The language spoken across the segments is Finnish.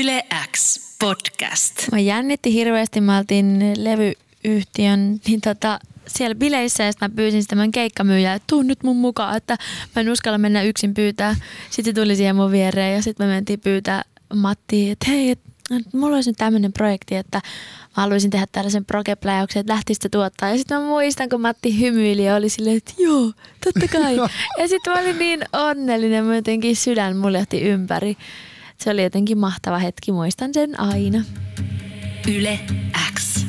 Yle X podcast. Mä jännitti hirveästi, mä oltiin levyyhtiön, niin tota, siellä bileissä ja sitten mä pyysin sitä mun keikkamyyjää, että tuu nyt mun mukaan, että mä en uskalla mennä yksin pyytää. Sitten tuli siihen mun viereen ja sitten me mentiin pyytää Matti, että hei, et, mulla olisi nyt tämmöinen projekti, että mä haluaisin tehdä tällaisen progepläjäyksen, että lähtisi tuottaa. Ja sitten mä muistan, kun Matti hymyili ja oli silleen, että joo, totta kai. ja sitten mä olin niin onnellinen, mä jotenkin sydän muljahti ympäri. Se oli jotenkin mahtava hetki, muistan sen aina. Yle X.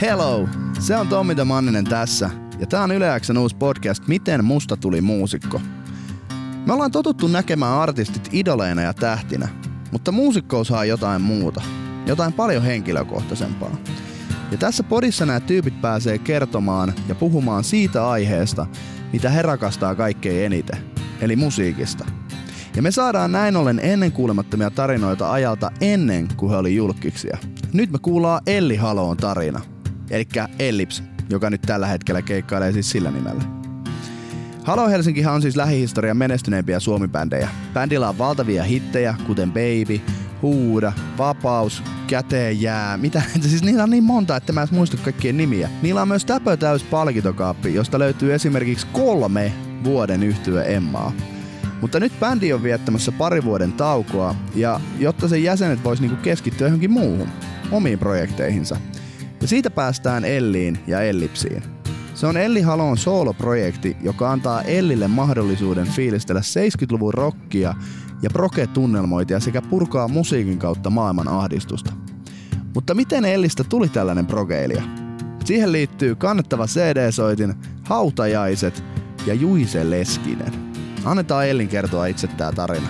Hello! Se on Tommi Manninen tässä. Ja tää on Yle Xn uusi podcast Miten musta tuli muusikko. Me ollaan totuttu näkemään artistit idoleina ja tähtinä, mutta muusikkoushan on jotain muuta. Jotain paljon henkilökohtaisempaa. Ja tässä podissa nämä tyypit pääsee kertomaan ja puhumaan siitä aiheesta, mitä he rakastaa kaikkein eniten, eli musiikista. Ja me saadaan näin ollen ennenkuulemattomia tarinoita ajalta ennen kuin he oli julkkiksia. Nyt me kuullaan Elli Haloon tarina, eli Ellips, joka nyt tällä hetkellä keikkailee siis sillä nimellä. Halo Helsinkihan on siis lähihistorian menestyneimpiä suomibändejä. Bändillä on valtavia hittejä, kuten Baby, Huuda, Vapaus, Käteen jää, mitä, siis niillä on niin monta, että mä en muista kaikkien nimiä. Niillä on myös täpö täys palkintokaappi, josta löytyy esimerkiksi kolme vuoden yhtyä Emmaa. Mutta nyt bändi on viettämässä pari vuoden taukoa, ja jotta sen jäsenet vois niinku keskittyä johonkin muuhun, omiin projekteihinsa. Ja siitä päästään Elliin ja Ellipsiin. Se on Elli Halon sooloprojekti, joka antaa Ellille mahdollisuuden fiilistellä 70-luvun rockia ja proke-tunnelmoitia sekä purkaa musiikin kautta maailman ahdistusta. Mutta miten Ellistä tuli tällainen progeilija? Siihen liittyy kannettava CD-soitin, hautajaiset ja Juise Leskinen. Annetaan Ellin kertoa itse tämä tarina.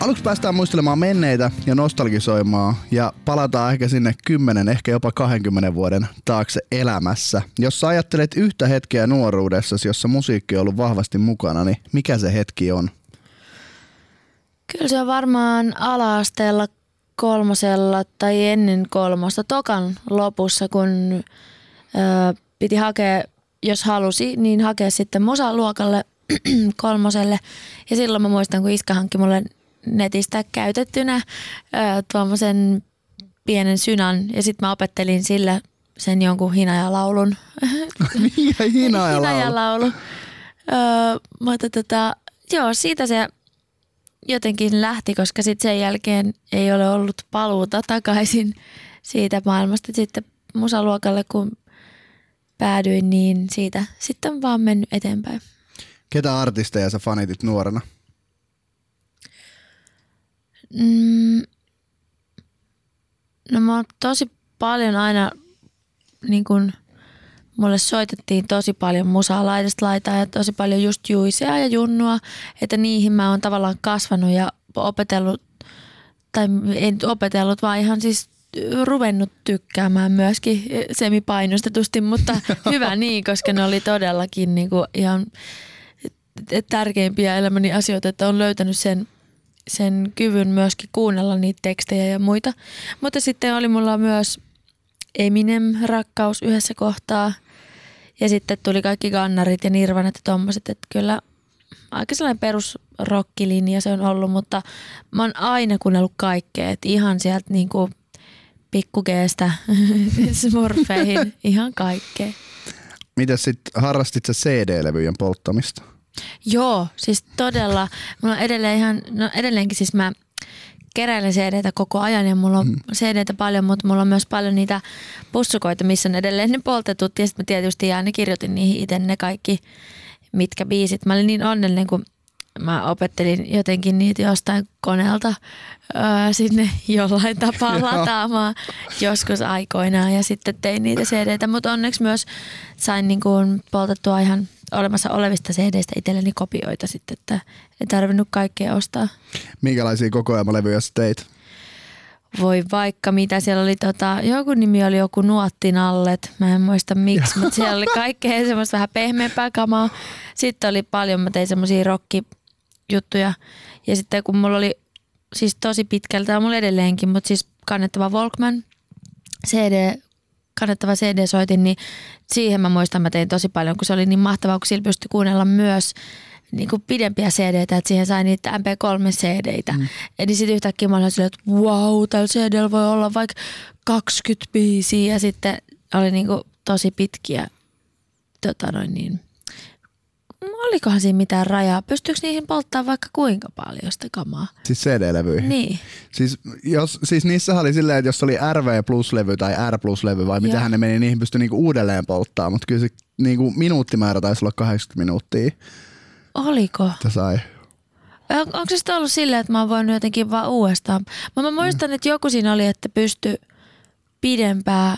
Aluksi päästään muistelemaan menneitä ja nostalgisoimaan ja palataan ehkä sinne 10, ehkä jopa 20 vuoden taakse elämässä. Jos sä ajattelet yhtä hetkeä nuoruudessasi, jossa musiikki on ollut vahvasti mukana, niin mikä se hetki on? Kyllä se on varmaan ala-asteella kolmosella tai ennen kolmosta, tokan lopussa, kun piti hakea, jos halusi, niin hakea sitten Mosa-luokalle kolmoselle. Ja silloin mä muistan, kun iskä hankki mulle netistä käytettynä tuommoisen pienen synän ja sitten mä opettelin sillä sen jonkun hinajalaulun. Mikä hinajalaulu? hinajalaulu. Öö, mutta tota, joo, siitä se jotenkin lähti, koska sitten sen jälkeen ei ole ollut paluuta takaisin siitä maailmasta. Sitten musaluokalle, kun päädyin, niin siitä sitten on vaan mennyt eteenpäin. Ketä artisteja sä fanitit nuorena? Mm, no mä oon tosi paljon aina, niin kun, mulle soitettiin tosi paljon musaa laidasta laitaa ja tosi paljon just juisea ja junnua, että niihin mä oon tavallaan kasvanut ja opetellut, tai en opetellut, vaan ihan siis ruvennut tykkäämään myöskin semipainostetusti, mutta hyvä niin, koska ne oli todellakin niin kuin ihan tärkeimpiä elämäni asioita, että on löytänyt sen sen kyvyn myöskin kuunnella niitä tekstejä ja muita. Mutta sitten oli mulla myös Eminem-rakkaus yhdessä kohtaa. Ja sitten tuli kaikki gannarit ja nirvanat ja tommoset, että kyllä aika sellainen perusrokkilinja se on ollut, mutta mä oon aina kuunnellut kaikkea, että ihan sieltä niinku pikkukeestä smurfeihin, ihan kaikkea. Miten sitten harrastit sä CD-levyjen polttamista? Joo, siis todella. Mulla on edelleen ihan, no edelleenkin siis mä keräilen cd koko ajan ja mulla on mm. cd paljon, mutta mulla on myös paljon niitä pussukoita, missä on edelleen ne poltetut. Ja sitten mä tietysti aina kirjoitin niihin itse ne kaikki, mitkä biisit. Mä olin niin onnellinen, kun mä opettelin jotenkin niitä jostain koneelta öö, sinne jollain tapaa lataamaan joskus aikoinaan ja sitten tein niitä cd mutta onneksi myös sain niin kuin poltettua ihan olemassa olevista CD-stä itselleni kopioita sitten, että ei tarvinnut kaikkea ostaa. Minkälaisia kokoelmalevyjä sä teit? Voi vaikka mitä. Siellä oli tota, joku nimi oli joku Nuottinallet. Mä en muista miksi, mutta siellä oli kaikkea semmoista vähän pehmeämpää kamaa. Sitten oli paljon, mä tein semmoisia rockijuttuja. Ja sitten kun mulla oli siis tosi pitkältä, on mulla edelleenkin, mutta siis kannettava Walkman CD kannettava CD-soitin, niin siihen mä muistan, mä tein tosi paljon, kun se oli niin mahtavaa, kun sillä pystyi kuunnella myös niin kuin pidempiä cd että siihen sai niitä MP3-CDitä. Mm. Eli sitten yhtäkkiä mä olin silleen, että wow, tällä CD voi olla vaikka 20 biisiä ja sitten oli niin kuin tosi pitkiä tota noin niin, olikohan siinä mitään rajaa? Pystyykö niihin polttaa vaikka kuinka paljon sitä kamaa? Siis CD-levyihin? Niin. Siis, jos, siis niissä oli silleen, että jos oli RV plus-levy tai R plus-levy vai mitä ne meni, niihin pystyi niinku uudelleen polttaa, mutta kyllä se niinku minuuttimäärä taisi olla 80 minuuttia. Oliko? Että sai. On, onko se sitten ollut silleen, että mä oon voinut jotenkin vaan uudestaan? Mä, mä muistan, mm. että joku siinä oli, että pysty pidempää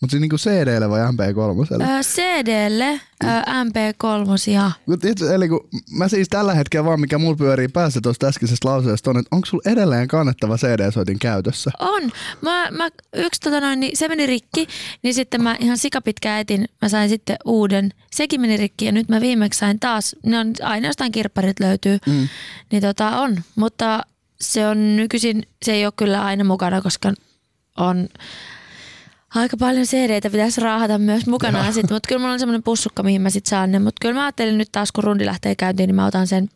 mutta siis niinku CD-lle vai MP3? Öö, CDlle, öö, MP3 ja... Eli kun mä siis tällä hetkellä vaan, mikä mulla pyörii päässä tuosta äskeisestä lauseesta on, että onko sulla edelleen kannettava CD-soitin käytössä? On. Mä, mä, yksi tota noin, niin se meni rikki, niin sitten mä ihan sikapitkään etin, mä sain sitten uuden. Sekin meni rikki ja nyt mä viimeksi sain taas, ne on aina jostain kirpparit löytyy, mm. niin tota on. Mutta se on nykyisin, se ei ole kyllä aina mukana, koska on aika paljon cd pitäisi raahata myös mukana sitten, mutta kyllä mulla on semmoinen pussukka, mihin mä sitten saan ne. Mutta kyllä mä ajattelin nyt taas, kun rundi lähtee käyntiin, niin mä otan sen,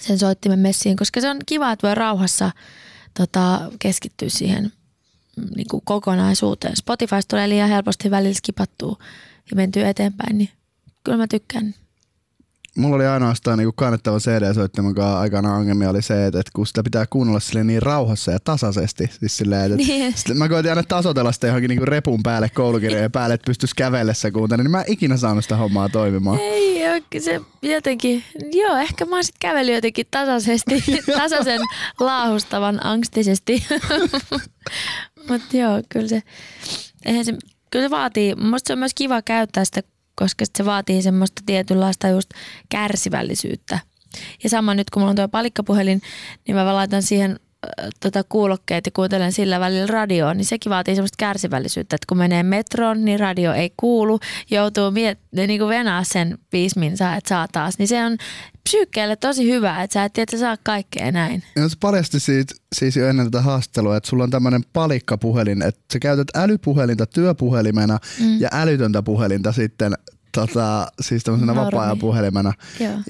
sen soittimen messiin, koska se on kiva, että voi rauhassa tota, keskittyä siihen mm, niin kuin kokonaisuuteen. Spotify tulee liian helposti välillä skipattua ja mentyy eteenpäin, niin kyllä mä tykkään mulla oli ainoastaan niin kannettava CD-soittimen kanssa aikana ongelmia oli se, että, kun sitä pitää kuunnella sille niin rauhassa ja tasaisesti. Siis silleen, että niin. mä koitin aina tasotella sitä johonkin niin repun päälle, koulukirjojen päälle, että pystyisi kävellessä kuuntelemaan, niin mä en ikinä saanut sitä hommaa toimimaan. Ei se jotenkin, joo, ehkä mä oon sitten kävellyt jotenkin tasaisesti, tasaisen laahustavan angstisesti. Mutta joo, kyllä se, eihän se, kyllä se vaatii, musta se on myös kiva käyttää sitä koska se vaatii semmoista tietynlaista just kärsivällisyyttä. Ja sama nyt kun mulla on tuo palikkapuhelin, niin mä laitan siihen tota kuulokkeet ja kuuntelen sillä välillä radioa, niin sekin vaatii semmoista kärsivällisyyttä, että kun menee metroon, niin radio ei kuulu, joutuu miet- niin kuin venaa sen viisi että saa taas, niin se on psyykkeelle tosi hyvä, että sä et tiedä, että saa kaikkea näin. Ja se paljasti siitä, siis jo ennen tätä haastelua, että sulla on tämmöinen palikkapuhelin, että sä käytät älypuhelinta työpuhelimena mm. ja älytöntä puhelinta sitten tota, siis tämmöisenä vapaa-ajan puhelimena.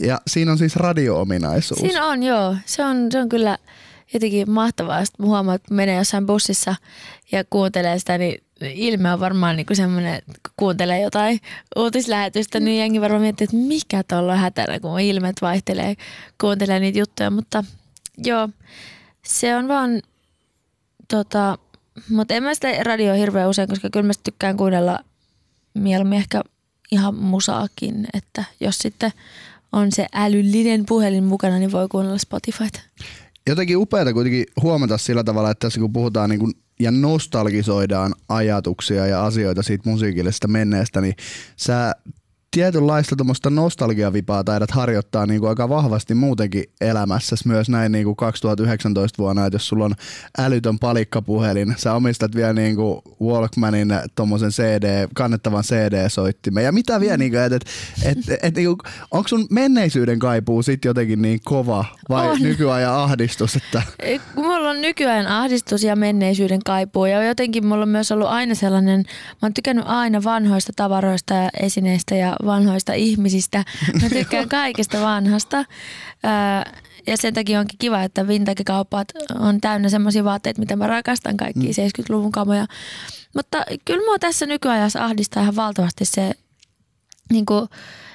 Ja siinä on siis radio-ominaisuus. Siinä on, joo. Se on, se on kyllä jotenkin mahtavaa. Sitten huomaa, että menee jossain bussissa ja kuuntelee sitä, niin ilme on varmaan niin kuin semmoinen, että kuuntelee jotain uutislähetystä, niin jengi varmaan miettii, että mikä tuolla on hätänä, kun ilmet vaihtelee, kuuntelee niitä juttuja. Mutta joo, se on vaan, tota, mutta en mä sitä radio hirveän usein, koska kyllä mä tykkään kuunnella mieluummin ehkä ihan musaakin, että jos sitten on se älyllinen puhelin mukana, niin voi kuunnella Spotifyta. Jotenkin upeata kuitenkin huomata sillä tavalla, että tässä kun puhutaan niin kuin ja nostalgisoidaan ajatuksia ja asioita siitä musiikillisesta menneestä, niin sä tietynlaista tuommoista nostalgiavipaa taidat harjoittaa niin kuin aika vahvasti muutenkin elämässä myös näin niin kuin 2019 vuonna, että jos sulla on älytön palikkapuhelin, sä omistat vielä niin kuin Walkmanin tuommoisen CD, kannettavan CD-soittimen ja mitä vielä, niin kuin, että et, et, et, niin kuin, onko sun menneisyyden kaipuu sit jotenkin niin kova vai on. nykyajan ahdistus? Että... Mulla on nykyajan ahdistus ja menneisyyden kaipuu ja jotenkin mulla on myös ollut aina sellainen, mä oon tykännyt aina vanhoista tavaroista ja esineistä ja vanhoista ihmisistä. Mä tykkään kaikesta vanhasta. Ja sen takia onkin kiva, että vintage-kauppat on täynnä semmoisia vaatteita, mitä mä rakastan kaikki mm. 70-luvun kamoja. Mutta kyllä mua tässä nykyajassa ahdistaa ihan valtavasti se, niin kuin,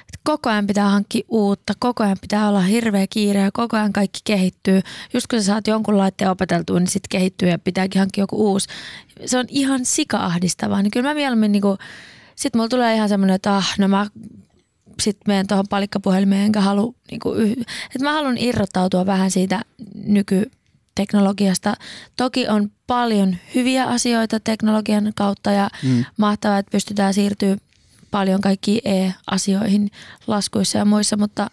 että koko ajan pitää hankkia uutta, koko ajan pitää olla hirveä kiire ja koko ajan kaikki kehittyy. Just kun sä saat jonkun laitteen opeteltua, niin sitten kehittyy ja pitääkin hankkia joku uusi. Se on ihan sika-ahdistavaa. Niin kyllä mä mieluummin niin kuin, sitten mulla tulee ihan semmoinen, että ah, no mä sitten menen tuohon palikkapuhelimeen enkä halua, niinku, että mä haluan irrottautua vähän siitä nykyteknologiasta. Toki on paljon hyviä asioita teknologian kautta ja mm. mahtavaa, että pystytään siirtyä paljon kaikkiin e-asioihin laskuissa ja muissa, mutta,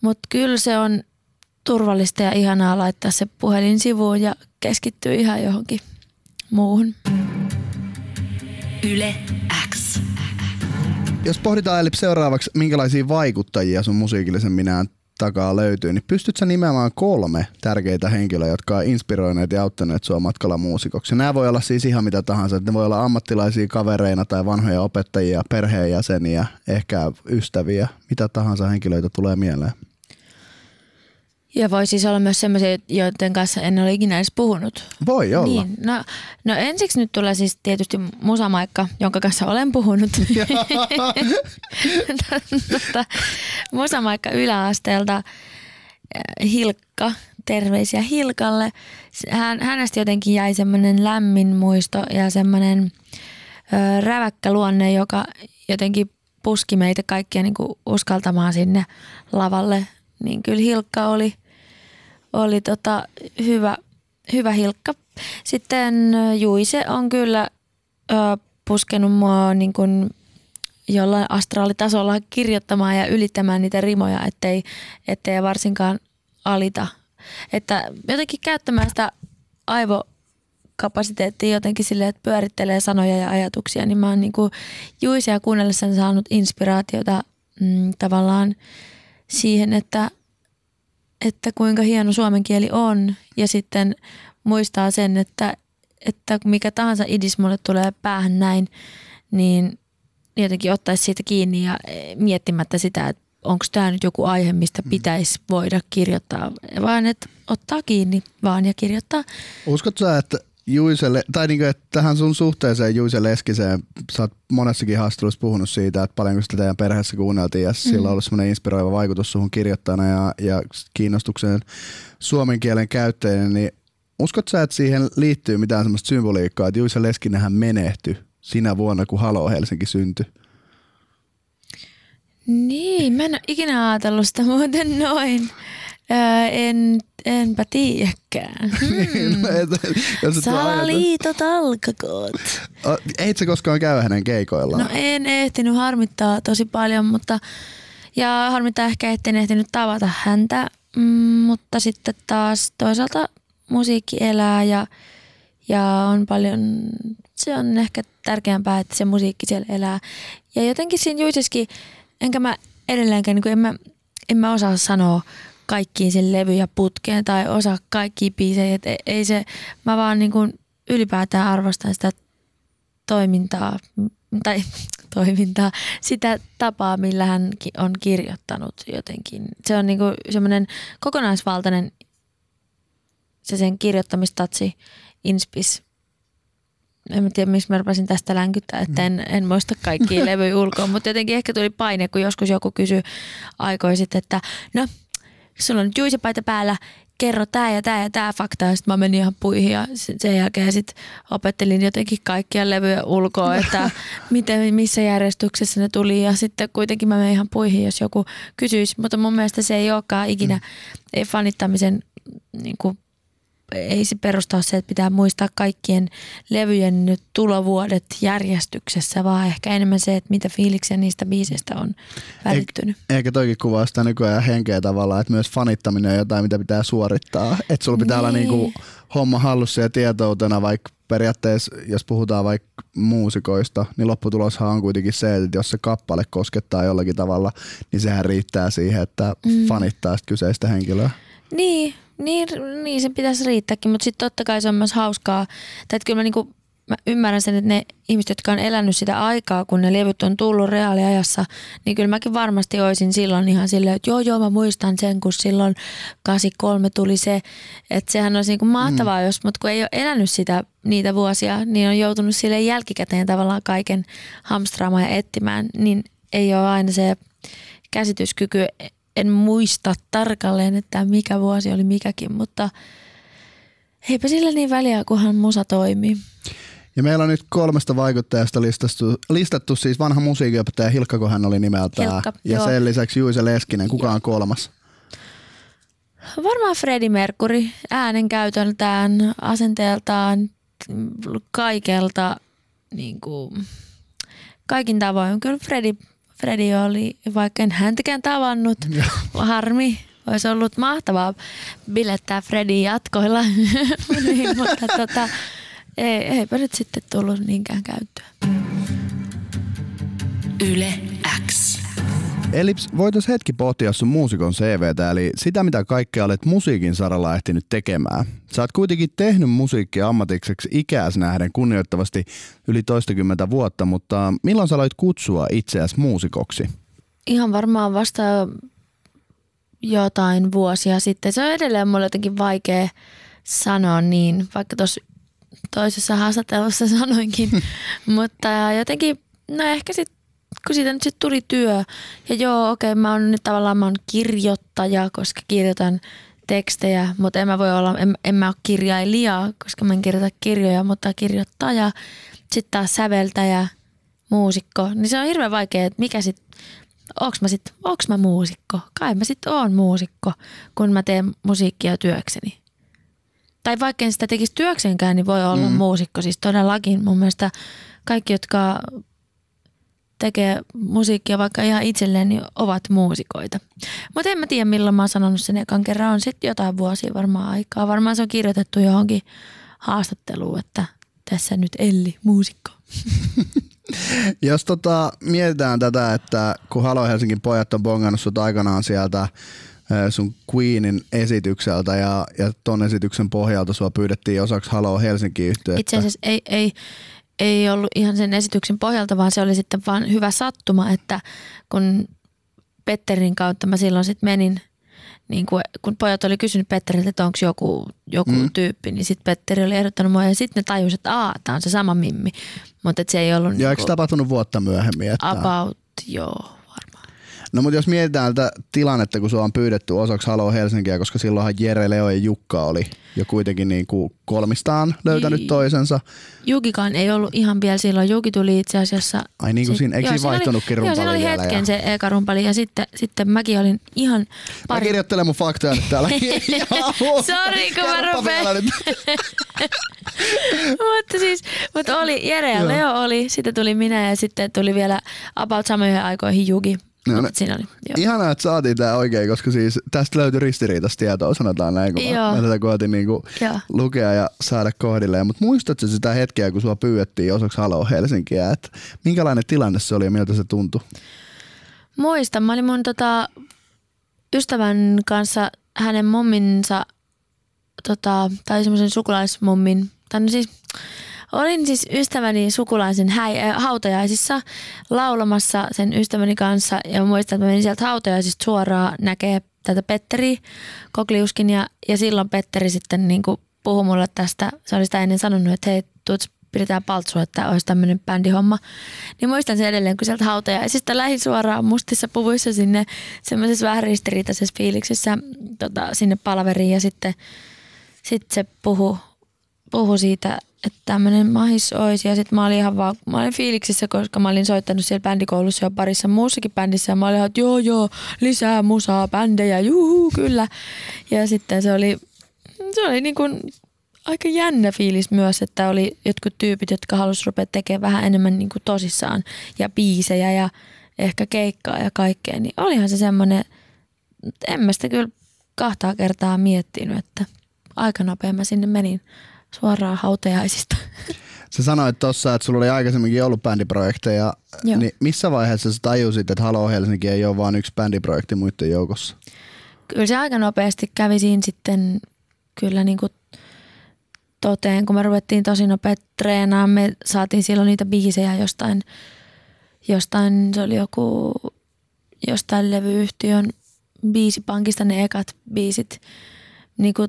mutta kyllä se on turvallista ja ihanaa laittaa se puhelin sivuun ja keskittyä ihan johonkin muuhun. Yle jos pohditaan eli seuraavaksi, minkälaisia vaikuttajia sun musiikillisen minään takaa löytyy, niin pystytkö sä nimeämään kolme tärkeitä henkilöä, jotka on inspiroineet ja auttaneet sua matkalla muusikoksi? Nämä voi olla siis ihan mitä tahansa. Ne voi olla ammattilaisia kavereina tai vanhoja opettajia, perheenjäseniä, ehkä ystäviä, mitä tahansa henkilöitä tulee mieleen. Ja voi siis olla myös sellaisia, joiden kanssa en ole ikinä edes puhunut. Voi olla. Niin, no, no ensiksi nyt tulee siis tietysti Musamaikka, jonka kanssa olen puhunut. tota, Musamaikka yläasteelta. Äh, Hilkka, terveisiä Hilkalle. Hän, hänestä jotenkin jäi semmoinen lämmin muisto ja semmoinen ö, räväkkä luonne, joka jotenkin puski meitä kaikkia niin kuin uskaltamaan sinne lavalle. Niin kyllä Hilkka oli, oli tota hyvä, hyvä Hilkka. Sitten Juise on kyllä ö, puskenut mua niin kuin jollain astraalitasolla kirjoittamaan ja ylittämään niitä rimoja, ettei, ettei varsinkaan alita. Että jotenkin käyttämään sitä aivokapasiteettia jotenkin silleen, että pyörittelee sanoja ja ajatuksia, niin mä oon niinku Juisia kuunnellessani saanut inspiraatiota mm, tavallaan siihen, että, että kuinka hieno suomen kieli on ja sitten muistaa sen, että, että mikä tahansa idis mulle tulee päähän näin, niin jotenkin ottaisi siitä kiinni ja eh, miettimättä sitä, että onko tämä nyt joku aihe, mistä Mm. pitäisi voida kirjoittaa, vaan että ottaa kiinni vaan ja kirjoittaa. Uskotko sä, että Juiselle, tai niinku, että tähän sun suhteeseen Juise Leskiseen, sä oot monessakin haastattelussa puhunut siitä, että paljonko sitä teidän perheessä kuunneltiin ja mm. sillä on ollut semmoinen inspiroiva vaikutus suhun kirjoittajana ja, ja kiinnostukseen suomen kielen käyttäjänä, niin uskotko sä, että siihen liittyy mitään semmoista symboliikkaa, että Juise Leskinenhän menehtyi sinä vuonna, kun Halo Helsinki syntyi? Niin, mä en ole ikinä ajatellut sitä muuten noin. Öö, en, enpä tiedäkään. Hmm. No, et- Salaliitot alkakoot. Eit sä koskaan käy hänen keikoillaan? No en ehtinyt harmittaa tosi paljon, mutta ja harmittaa ehkä, etten ehtinyt tavata häntä, mm, mutta sitten taas toisaalta musiikki elää ja, ja on paljon, se on ehkä tärkeämpää, että se musiikki siellä elää. Ja jotenkin siinä Juiseskin, enkä mä edelleenkään, niin kuin en, mä, en mä osaa sanoa kaikkiin sen levyjä putkeen tai osaa kaikkia biisejä, että ei, ei se, mä vaan niin kuin ylipäätään arvostan sitä toimintaa, tai toimintaa, sitä tapaa, millä hän on kirjoittanut jotenkin. Se on niinku semmoinen kokonaisvaltainen se sen kirjoittamistatsi, inspis. En mä tiedä, miksi mä rupesin tästä länkyttää, että en, en muista kaikkia levyjä ulkoa, mutta jotenkin ehkä tuli paine, kun joskus joku kysyi aikoi sitten, että no, sulla on nyt juisepaita päällä, kerro tämä ja tämä ja tämä fakta. Sitten mä menin ihan puihin ja sen jälkeen sit opettelin jotenkin kaikkia levyjä ulkoa, että miten, missä järjestyksessä ne tuli. Ja sitten kuitenkin mä menin ihan puihin, jos joku kysyisi. Mutta mun mielestä se ei olekaan ikinä, ei fanittamisen niin kuin, ei se perusta ole se, että pitää muistaa kaikkien levyjen nyt tulovuodet järjestyksessä, vaan ehkä enemmän se, että mitä fiiliksiä niistä biiseistä on välittynyt. Eikä toikin kuvaa sitä nykyään henkeä tavallaan, että myös fanittaminen on jotain, mitä pitää suorittaa. Että sulla pitää olla Niin. niinku homma hallussa ja tietoutena, vaikka periaatteessa, jos puhutaan vaikka muusikoista, niin lopputuloshan on kuitenkin se, että jos se kappale koskettaa jollakin tavalla, niin sehän riittää siihen, että mm. fanittaa sitä kyseistä henkilöä. Niin, niin, niin se pitäisi riittääkin, mutta sitten totta kai se on myös hauskaa. Tai että kyllä mä, niinku, mä ymmärrän sen, että ne ihmiset, jotka on elänyt sitä aikaa, kun ne levyt on tullut reaaliajassa, niin kyllä mäkin varmasti olisin silloin ihan silleen, että joo joo mä muistan sen, kun silloin 83 tuli se, että sehän olisi niinku mahtavaa, mm. jos, mutta kun ei ole elänyt sitä niitä vuosia, niin on joutunut sille jälkikäteen tavallaan kaiken hamstraamaan ja etsimään, niin ei ole aina se käsityskyky en muista tarkalleen, että mikä vuosi oli mikäkin, mutta eipä sillä niin väliä, kunhan musa toimii. Ja meillä on nyt kolmesta vaikuttajasta listattu, listattu siis vanha musiikinopettaja Hilkka, kun hän oli nimeltään. Hilkka, ja joo. sen lisäksi Juise Leskinen. Kuka on kolmas? Varmaan Freddie Mercury äänenkäytöltään, asenteeltaan, kaikelta, niin kuin, kaikin tavoin. Kyllä Freddie, Freddie oli, vaikka en häntäkään tavannut, harmi. Olisi ollut mahtavaa bilettää Freddie jatkoilla, niin, mutta tota, ei, eipä nyt sitten tullut niinkään käyttöön. Yle X. Eli voitaisiin hetki pohtia sun muusikon CVtä, eli sitä mitä kaikkea olet musiikin saralla ehtinyt tekemään. Sä oot kuitenkin tehnyt musiikkia ammatikseksi ikääs nähden kunnioittavasti yli toistakymmentä vuotta, mutta milloin sä aloit kutsua itseäsi muusikoksi? Ihan varmaan vasta jotain vuosia sitten. Se on edelleen mulle jotenkin vaikea sanoa niin, vaikka tuossa toisessa haastattelussa sanoinkin. Mutta jotenkin, no ehkä sitten kun siitä nyt sit tuli työ. Ja joo, okei, okay, mä oon nyt tavallaan mä oon kirjoittaja, koska kirjoitan tekstejä, mutta en mä voi olla, en, en mä ole kirjailija, koska mä en kirjoita kirjoja, mutta kirjoittaja. Sitten taas säveltäjä, muusikko. Niin se on hirveän vaikea, että mikä sit, onks mä sit, onks mä muusikko? Kai mä sit oon muusikko, kun mä teen musiikkia työkseni. Tai vaikka en sitä tekisi työksenkään, niin voi olla mm. muusikko. Siis todellakin mun mielestä kaikki, jotka tekee musiikkia vaikka ihan itselleen, niin ovat muusikoita. Mutta en mä tiedä, milloin mä oon sanonut sen ekan kerran. On sitten jotain vuosia varmaan aikaa. Varmaan se on kirjoitettu johonkin haastatteluun, että tässä nyt Elli, muusikko. Jos tota, mietitään tätä, että kun Halo Helsingin pojat on bongannut sut aikanaan sieltä sun Queenin esitykseltä ja, ja ton esityksen pohjalta sua pyydettiin osaksi Halo Helsinki yhtyettä. Itse asiassa ei, ei, ei ollut ihan sen esityksen pohjalta, vaan se oli sitten vaan hyvä sattuma, että kun Petterin kautta mä silloin sitten menin, niin kun, kun pojat oli kysynyt Petteriltä, että onko joku, joku mm. tyyppi, niin sitten Petteri oli ehdottanut mua ja sitten ne tajusivat, että aah, tämä on se sama Mimmi. Mutta se ei ollut... Ja niin eikö tapahtunut vuotta myöhemmin? Että... About, joo. No mutta jos mietitään tätä tilannetta, kun sua on pyydetty osaksi Halo Helsinkiä, koska silloinhan Jere, Leo ja Jukka oli jo kuitenkin niin kuin kolmistaan löytänyt niin. toisensa. Jukikaan ei ollut ihan vielä silloin. Juki tuli itse asiassa... Ai niin kuin siinä, eikö joo, siinä vaihtunutkin rumpali Joo, siinä oli hetken ja... se eka rumpali ja sitten, sitten mäkin olin ihan... Pari... Mä kirjoittelen mun faktoja nyt täällä. Sori, kun mä rupean. mutta siis, mutta oli Jere ja Leo oli, sitten tuli minä ja sitten tuli vielä about samoihin aikoihin Juki. No, no, siinä oli, joo. Ihanaa, että saatiin tämä oikein, koska siis tästä löytyi ristiriitaista tietoa, sanotaan näin, kun joo. mä, tätä koetin niinku lukea ja saada kohdilleen. Mutta muistatko sitä hetkeä, kun sua pyydettiin osaksi Halo Helsinkiä, että minkälainen tilanne se oli ja miltä se tuntui? Muistan, mä olin mun tota, ystävän kanssa hänen momminsa, tota, tai semmoisen sukulaismommin, tai no siis Olin siis ystäväni sukulaisen häi, äh, hautajaisissa laulamassa sen ystäväni kanssa. Ja muistan, että menin sieltä hautajaisista suoraan näkee tätä Petteri Kokliuskin. Ja, ja silloin Petteri sitten niin kuin puhui mulle tästä, se oli sitä ennen sanonut, että hei, tuut pidetään paltsua, että olisi tämmöinen bändihomma. Niin muistan sen edelleen, kun sieltä hautajaisista lähdin suoraan mustissa puvuissa sinne semmoisessa vähän ristiriitaisessa fiiliksessä tota, sinne palaveriin. Ja sitten sit se puhu, puhu siitä, että tämmöinen mahis olisi. Ja sitten mä olin ihan vaan, mä olin fiiliksissä, koska mä olin soittanut siellä bändikoulussa jo parissa muussakin bändissä. Ja mä olin ihan, että joo joo, lisää musaa, bändejä, juhu, kyllä. Ja sitten se oli, se oli niin kuin aika jännä fiilis myös, että oli jotkut tyypit, jotka halusivat rupea tekemään vähän enemmän niin kuin tosissaan ja biisejä ja ehkä keikkaa ja kaikkea. Niin olihan se semmoinen, en mä sitä kyllä kahtaa kertaa miettinyt, että aika nopea mä sinne menin suoraan hautajaisista. Sä sanoit tuossa, että sulla oli aikaisemminkin ollut bändiprojekteja, Joo. niin missä vaiheessa sä tajusit, että Halo Helsinki ei ole vain yksi bändiprojekti muiden joukossa? Kyllä se aika nopeasti kävi siinä sitten kyllä niin kuin toteen, kun me ruvettiin tosi nopeasti treenaamaan. Me saatiin silloin niitä biisejä jostain, jostain se oli joku jostain levyyhtiön biisipankista ne ekat biisit niin kuin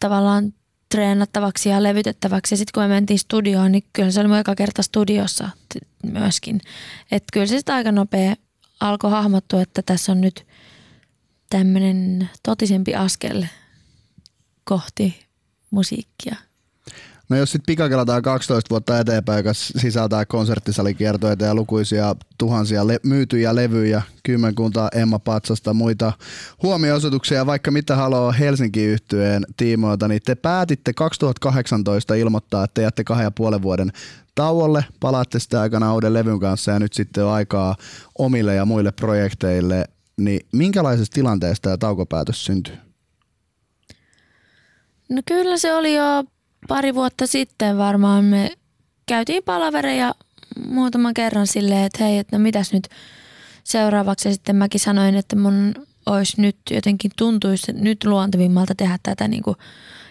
tavallaan treenattavaksi ja levytettäväksi. Ja sitten kun me mentiin studioon, niin kyllä se oli mun eka kerta studiossa myöskin. Että kyllä se sitten aika nopea alkoi hahmottua, että tässä on nyt tämmöinen totisempi askel kohti musiikkia. No jos sitten pikakelataan 12 vuotta eteenpäin, joka sisältää konserttisalikiertoita ja lukuisia tuhansia le- myytyjä levyjä, kymmenkunta Emma Patsasta, muita huomioisoituksia, vaikka mitä haluaa Helsinki yhtyeen tiimoilta, niin te päätitte 2018 ilmoittaa, että jätte kahden ja puolen vuoden tauolle, palaatte sitä aikana uuden levyn kanssa ja nyt sitten on aikaa omille ja muille projekteille, niin minkälaisesta tilanteesta tämä taukopäätös syntyy? No kyllä se oli jo pari vuotta sitten varmaan me käytiin palavereja muutaman kerran silleen, että hei, että no mitäs nyt seuraavaksi ja sitten mäkin sanoin, että mun olisi nyt jotenkin tuntuisi nyt luontevimmalta tehdä tätä niin kuin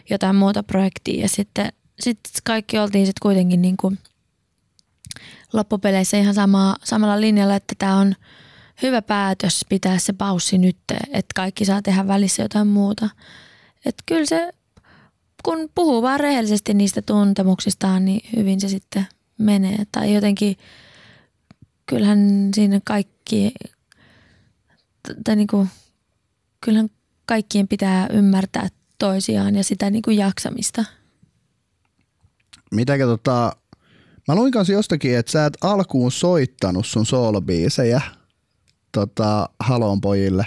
jotain muuta projektia ja sitten sit kaikki oltiin sitten kuitenkin niin kuin loppupeleissä ihan sama, samalla linjalla, että tämä on hyvä päätös pitää se paussi nyt, että kaikki saa tehdä välissä jotain muuta. Että kyllä se, kun puhuu vaan rehellisesti niistä tuntemuksistaan, niin hyvin se sitten menee. Tai jotenkin, kyllähän siinä kaikki, tai niin kuin, kyllähän kaikkien pitää ymmärtää toisiaan ja sitä niin kuin jaksamista. Mitäkä tota, mä luin kanssa jostakin, että sä et alkuun soittanut sun soolobiisejä tota, Halon pojille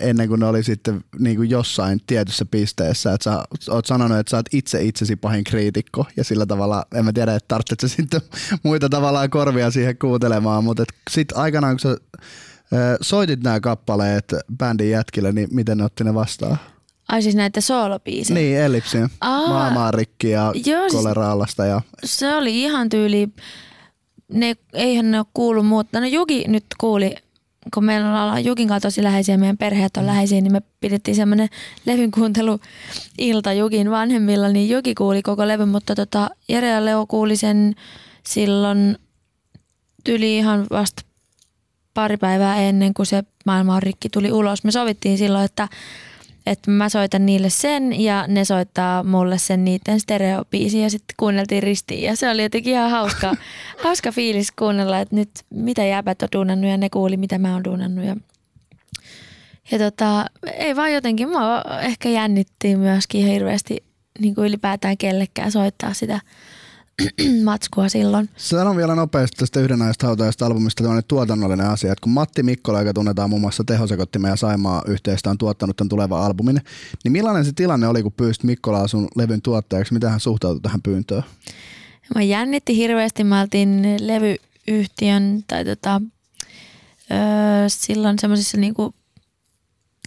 ennen kuin ne oli sitten niin kuin jossain tietyssä pisteessä, että sä oot sanonut, että sä oot itse itsesi pahin kriitikko ja sillä tavalla, en mä tiedä, että tarvitset sitten muita tavallaan korvia siihen kuuntelemaan, mutta sitten aikanaan kun sä soitit nämä kappaleet bändin jätkille, niin miten ne otti ne vastaan? Ai siis näitä soolobiisejä? Niin, Ellipsi, Maailmaa rikki ja joo, Koleraalasta. Ja... Se oli ihan tyyli, ne, eihän ne ole kuullut muuta. No Juki nyt kuuli, kun meillä on Jukin kanssa tosi läheisiä, meidän perheet on mm. läheisiä, niin me pidettiin semmoinen levyn kuuntelu ilta Jukin vanhemmilla, niin Juki kuuli koko levyn, mutta tota, Jere ja Leo kuuli sen silloin tyli ihan vasta pari päivää ennen kuin se Maailma on rikki tuli ulos. Me sovittiin silloin, että että mä soitan niille sen ja ne soittaa mulle sen niiden stereopiisi ja sitten kuunneltiin ristiin. Ja se oli jotenkin ihan hauska, hauska fiilis kuunnella, että nyt mitä jääpät on duunannut ja ne kuuli mitä mä oon duunannut. Ja ja tota, ei vaan jotenkin, mua ehkä jännitti myöskin hirveästi niin kuin ylipäätään kellekään soittaa sitä matskua silloin. Sanon vielä nopeasti tästä yhden näistä hautajasta albumista tämmöinen tuotannollinen asia, että kun Matti Mikkola, joka tunnetaan muun muassa Tehosekottimen ja Saimaa yhteistä, on tuottanut tämän tulevan albumin, niin millainen se tilanne oli, kun pyysit Mikkolaa sun levyn tuottajaksi? Miten hän suhtautui tähän pyyntöön? Mä jännitti hirveästi. Mä oltiin levyyhtiön tai tota, öö, silloin semmoisissa niinku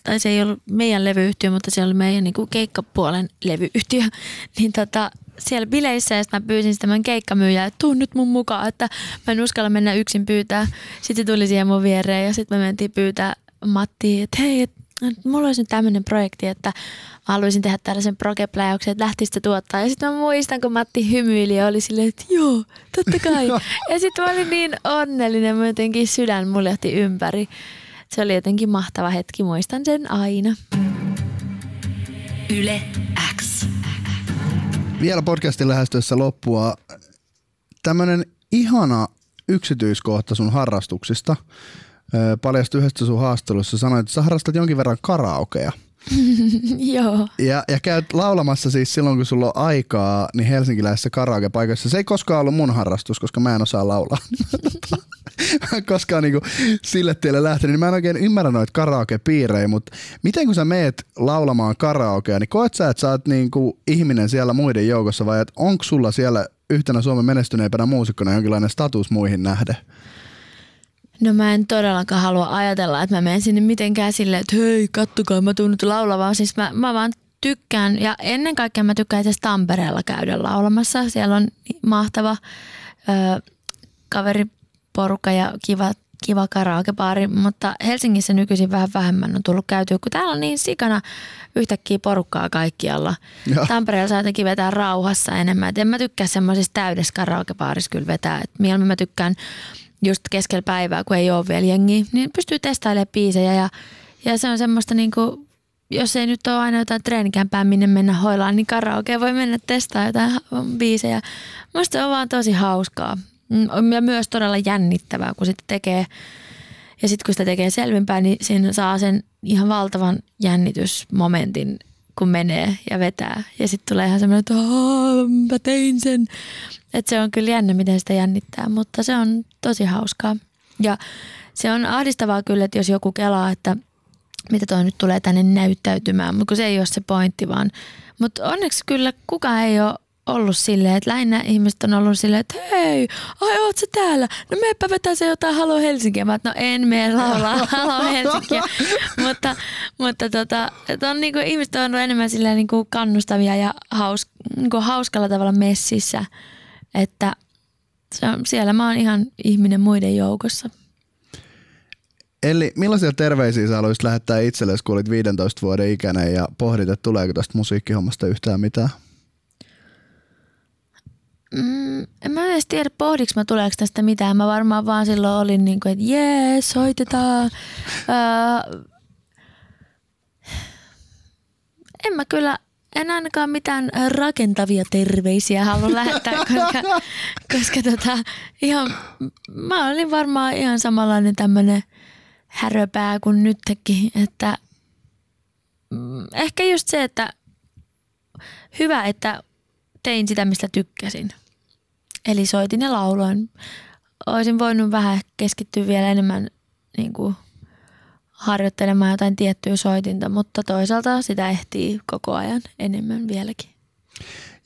tai se ei ollut meidän levyyhtiö, mutta se oli meidän niinku keikkapuolen levyyhtiö, niin tota, siellä bileissä ja mä pyysin sitä meidän keikkamyyjää, että tuu nyt mun mukaan, että mä en uskalla mennä yksin pyytää. Sitten tuli siihen mun viereen ja sitten me mentiin pyytää Matti, että hei, et, mulla olisi nyt tämmöinen projekti, että mä haluaisin tehdä tällaisen progepläjäyksen, että lähtisi tuottaa. Ja sitten mä muistan, kun Matti hymyili ja oli silleen, että joo, totta kai. ja sitten mä olin niin onnellinen, mä jotenkin sydän muljahti ympäri. Se oli jotenkin mahtava hetki, muistan sen aina. Yle X. Vielä podcastin lähestyessä loppua tämmöinen ihana yksityiskohta sun harrastuksista. Paljastui yhdessä sun haastattelussa, sanoit, että sä harrastat jonkin verran karaokea. Joo. Ja, ja käyt laulamassa siis silloin, kun sulla on aikaa, niin helsinkiläisessä karaoke-paikassa. Se ei koskaan ollut mun harrastus, koska mä en osaa laulaa. mä en koskaan niinku sille tielle lähtenyt, niin mä en oikein ymmärrä noita karaoke-piirejä, mutta miten kun sä meet laulamaan karaokea, niin koet sä, että sä oot niinku ihminen siellä muiden joukossa vai että onko sulla siellä yhtenä Suomen menestyneimpänä muusikkona jonkinlainen status muihin nähden? No mä en todellakaan halua ajatella, että mä menen sinne mitenkään silleen, että hei, kattokaa, mä tuun nyt laulavaa. Siis mä, mä vaan tykkään, ja ennen kaikkea mä tykkään itse Tampereella käydä laulamassa. Siellä on mahtava ö, kaveriporukka ja kiva, kiva karaokebaari, mutta Helsingissä nykyisin vähän vähemmän on tullut käytyä, kun täällä on niin sikana yhtäkkiä porukkaa kaikkialla. Ja. Tampereella saa jotenkin vetää rauhassa enemmän. Et en mä tykkää semmoisessa täydessä karaokebaarissa kyllä vetää. Et mieluummin mä tykkään just keskellä päivää, kun ei ole vielä jengiä, niin pystyy testailemaan biisejä ja, ja se on semmoista niin kuin, jos ei nyt ole aina jotain treenikämpää, minne mennä hoilaan, niin karaoke voi mennä testaamaan jotain biisejä. Musta se on vaan tosi hauskaa ja myös todella jännittävää, kun sitä tekee ja sitten kun sitä tekee selvinpäin, niin siinä saa sen ihan valtavan jännitysmomentin, kun menee ja vetää. Ja sitten tulee ihan semmoinen, että mä tein sen. Että se on kyllä jännä, miten sitä jännittää, mutta se on tosi hauskaa. Ja se on ahdistavaa kyllä, että jos joku kelaa, että mitä toi nyt tulee tänne näyttäytymään, mutta kun se ei ole se pointti vaan. Mutta onneksi kyllä kukaan ei ole ollut silleen, että lähinnä ihmiset on ollut silleen, että hei, ai oot sä täällä? No meepä vetää se jotain Halo Helsinkiä. Mä no en mene laulaa Halo Helsinkiä. mutta mutta tota, on niinku, ihmiset on ollut enemmän silleen niinku kannustavia ja haus, niinku hauskalla tavalla messissä. Että se on, siellä mä oon ihan ihminen muiden joukossa. Eli millaisia terveisiä sä haluaisit lähettää itsellesi, kun olit 15 vuoden ikäinen ja pohdit, että tuleeko tästä musiikkihommasta yhtään mitään? Mm, en mä edes tiedä, pohdiks mä tuleeko tästä mitään. Mä varmaan vaan silloin olin niin kuin, että jee, soitetaan. Öö, en mä kyllä, en ainakaan mitään rakentavia terveisiä halua lähettää, koska, koska tota, ihan, mä olin varmaan ihan samanlainen tämmönen häröpää kuin nytkin, että mm, ehkä just se, että hyvä, että tein sitä, mistä tykkäsin. Eli soitin ja lauloin. Olisin voinut vähän keskittyä vielä enemmän niin kuin, harjoittelemaan jotain tiettyä soitinta, mutta toisaalta sitä ehtii koko ajan enemmän vieläkin.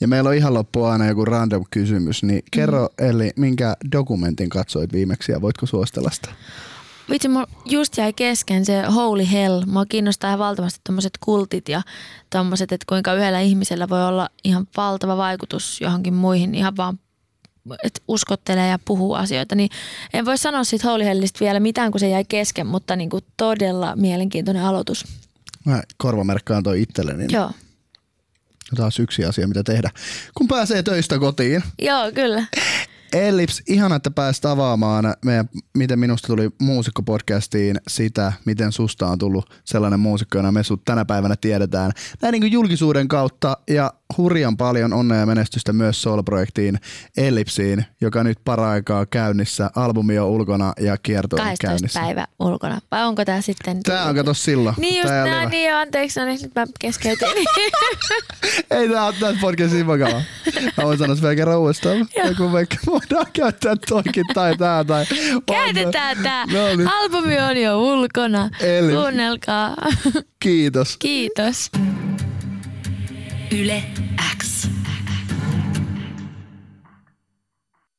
Ja meillä on ihan loppu aina joku random kysymys, niin kerro mm. eli minkä dokumentin katsoit viimeksi ja voitko suostella sitä? Vitsi, mulla just jäi kesken se Holy Hell. Mua kiinnostaa ihan valtavasti tommoset kultit ja tommoset, että kuinka yhdellä ihmisellä voi olla ihan valtava vaikutus johonkin muihin ihan vaan että uskottelee ja puhuu asioita, niin en voi sanoa siitä Holy Hellistä vielä mitään, kun se jäi kesken, mutta niin kuin todella mielenkiintoinen aloitus. Mä korvamerkkaan toi itselleni. Joo. Taas yksi asia, mitä tehdä, kun pääsee töistä kotiin. Joo, kyllä. Ellips, ihana, että pääsit avaamaan meidän, miten minusta tuli muusikkopodcastiin sitä, miten susta on tullut sellainen muusikko, jona me sut tänä päivänä tiedetään. Näin niin julkisuuden kautta ja hurjan paljon onnea ja menestystä myös Soul-projektiin Ellipsiin, joka nyt paraikaa käynnissä. Albumi on ulkona ja kierto on käynnissä. päivä ulkona. Vai onko tämä sitten? Tää on kato silloin. Niin just Tää oli- niin jo, anteeksi, no niin, nyt mä keskeytin. Ei tää ole tässä podcastissa vakava. Mä voin sanoa vielä kerran uudestaan. Ja kun me voidaan käyttää toikin tai tää tai... Käytetään tää. No niin. Albumi on jo ulkona. Eli- Kuunnelkaa. Kiitos. Kiitos. Yle X.